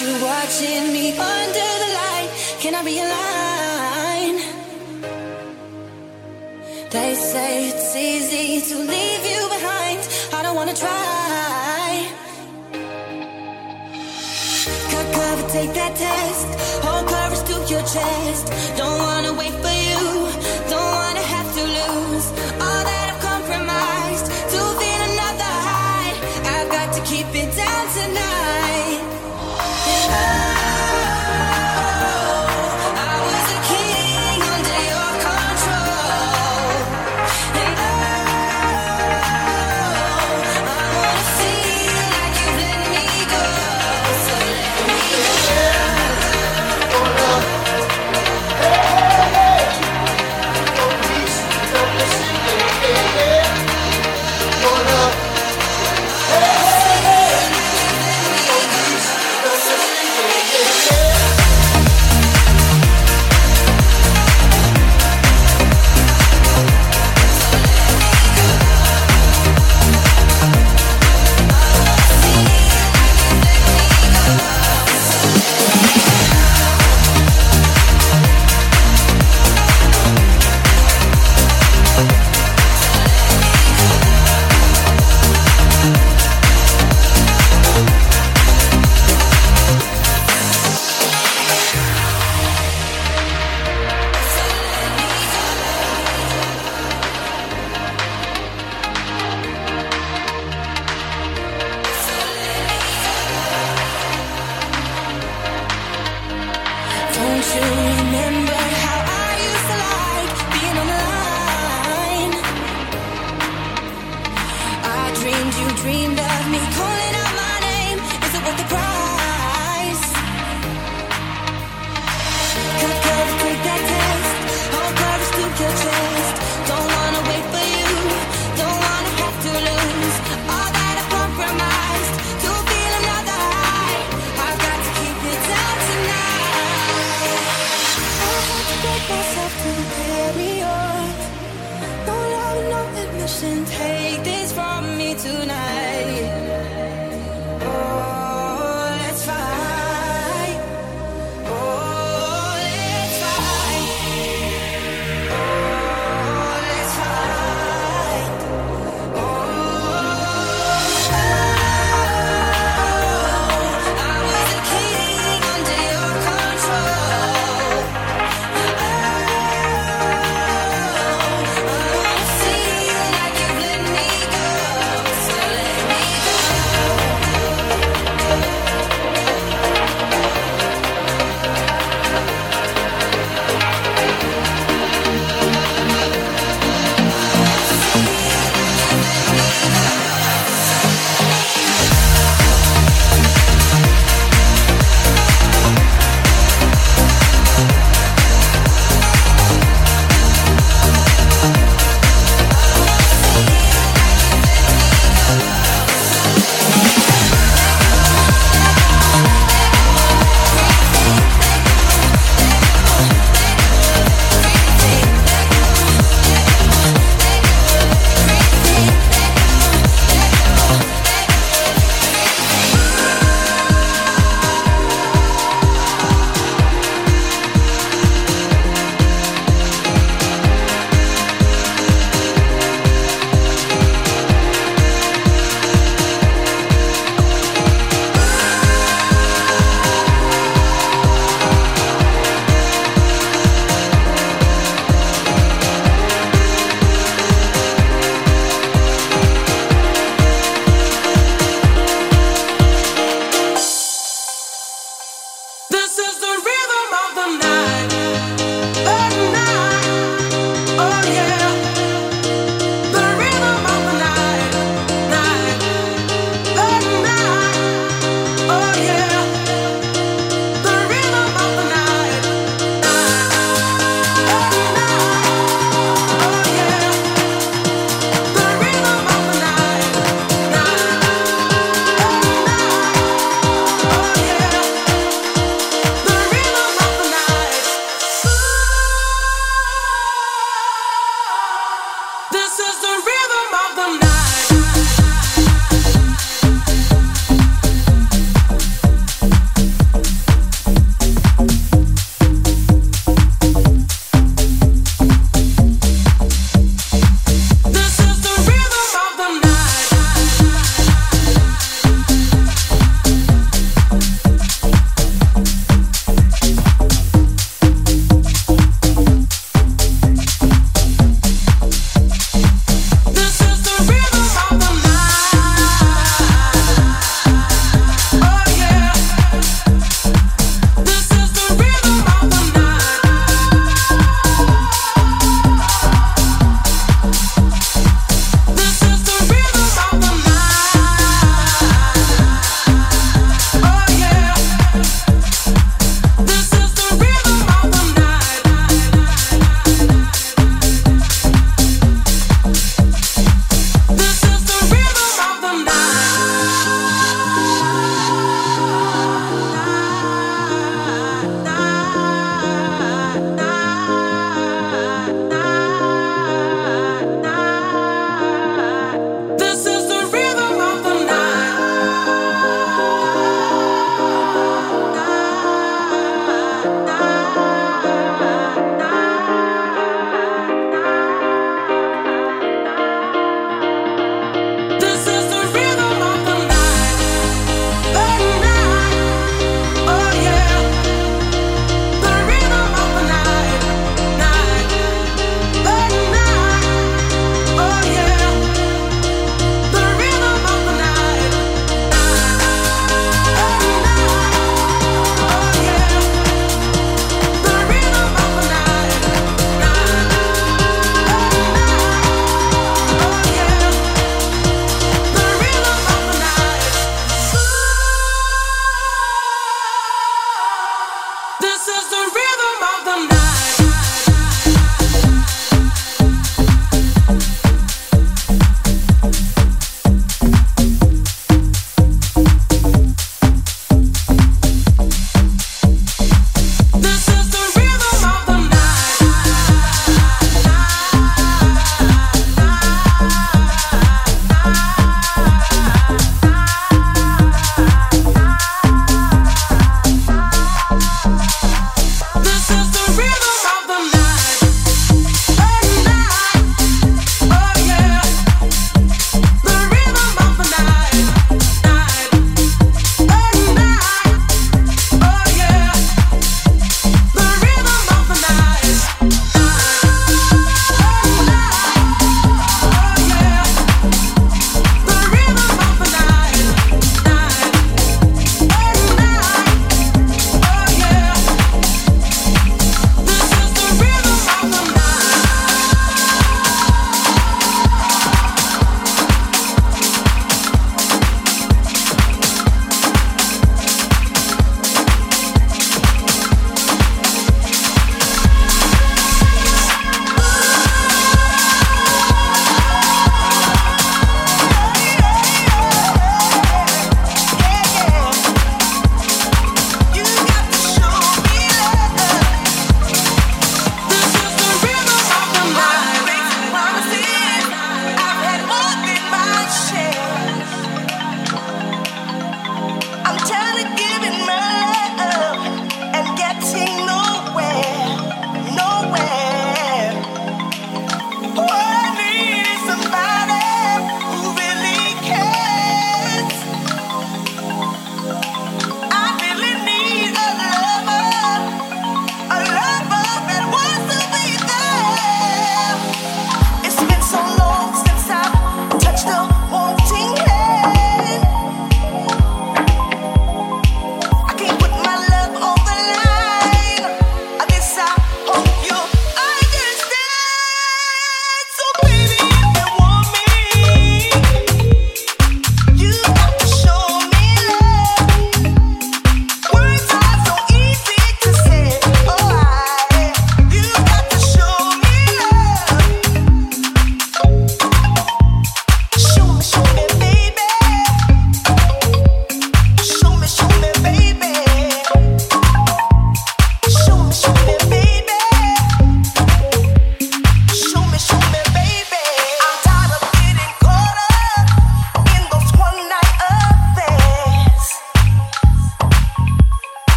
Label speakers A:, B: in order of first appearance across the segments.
A: You watching me under the light. Can I be a line? They say it's easy to leave you behind. I don't wanna try. Cut cover, take that test. Hold courage to your chest. Don't wanna wait for And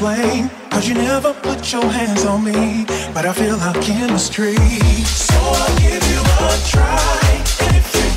B: blame, cause you never
C: put your hands on me. But I feel our chemistry. So I'll give you a try. And if you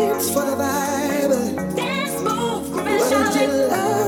A: dance
D: for the vibe.
A: Dance move,
D: What?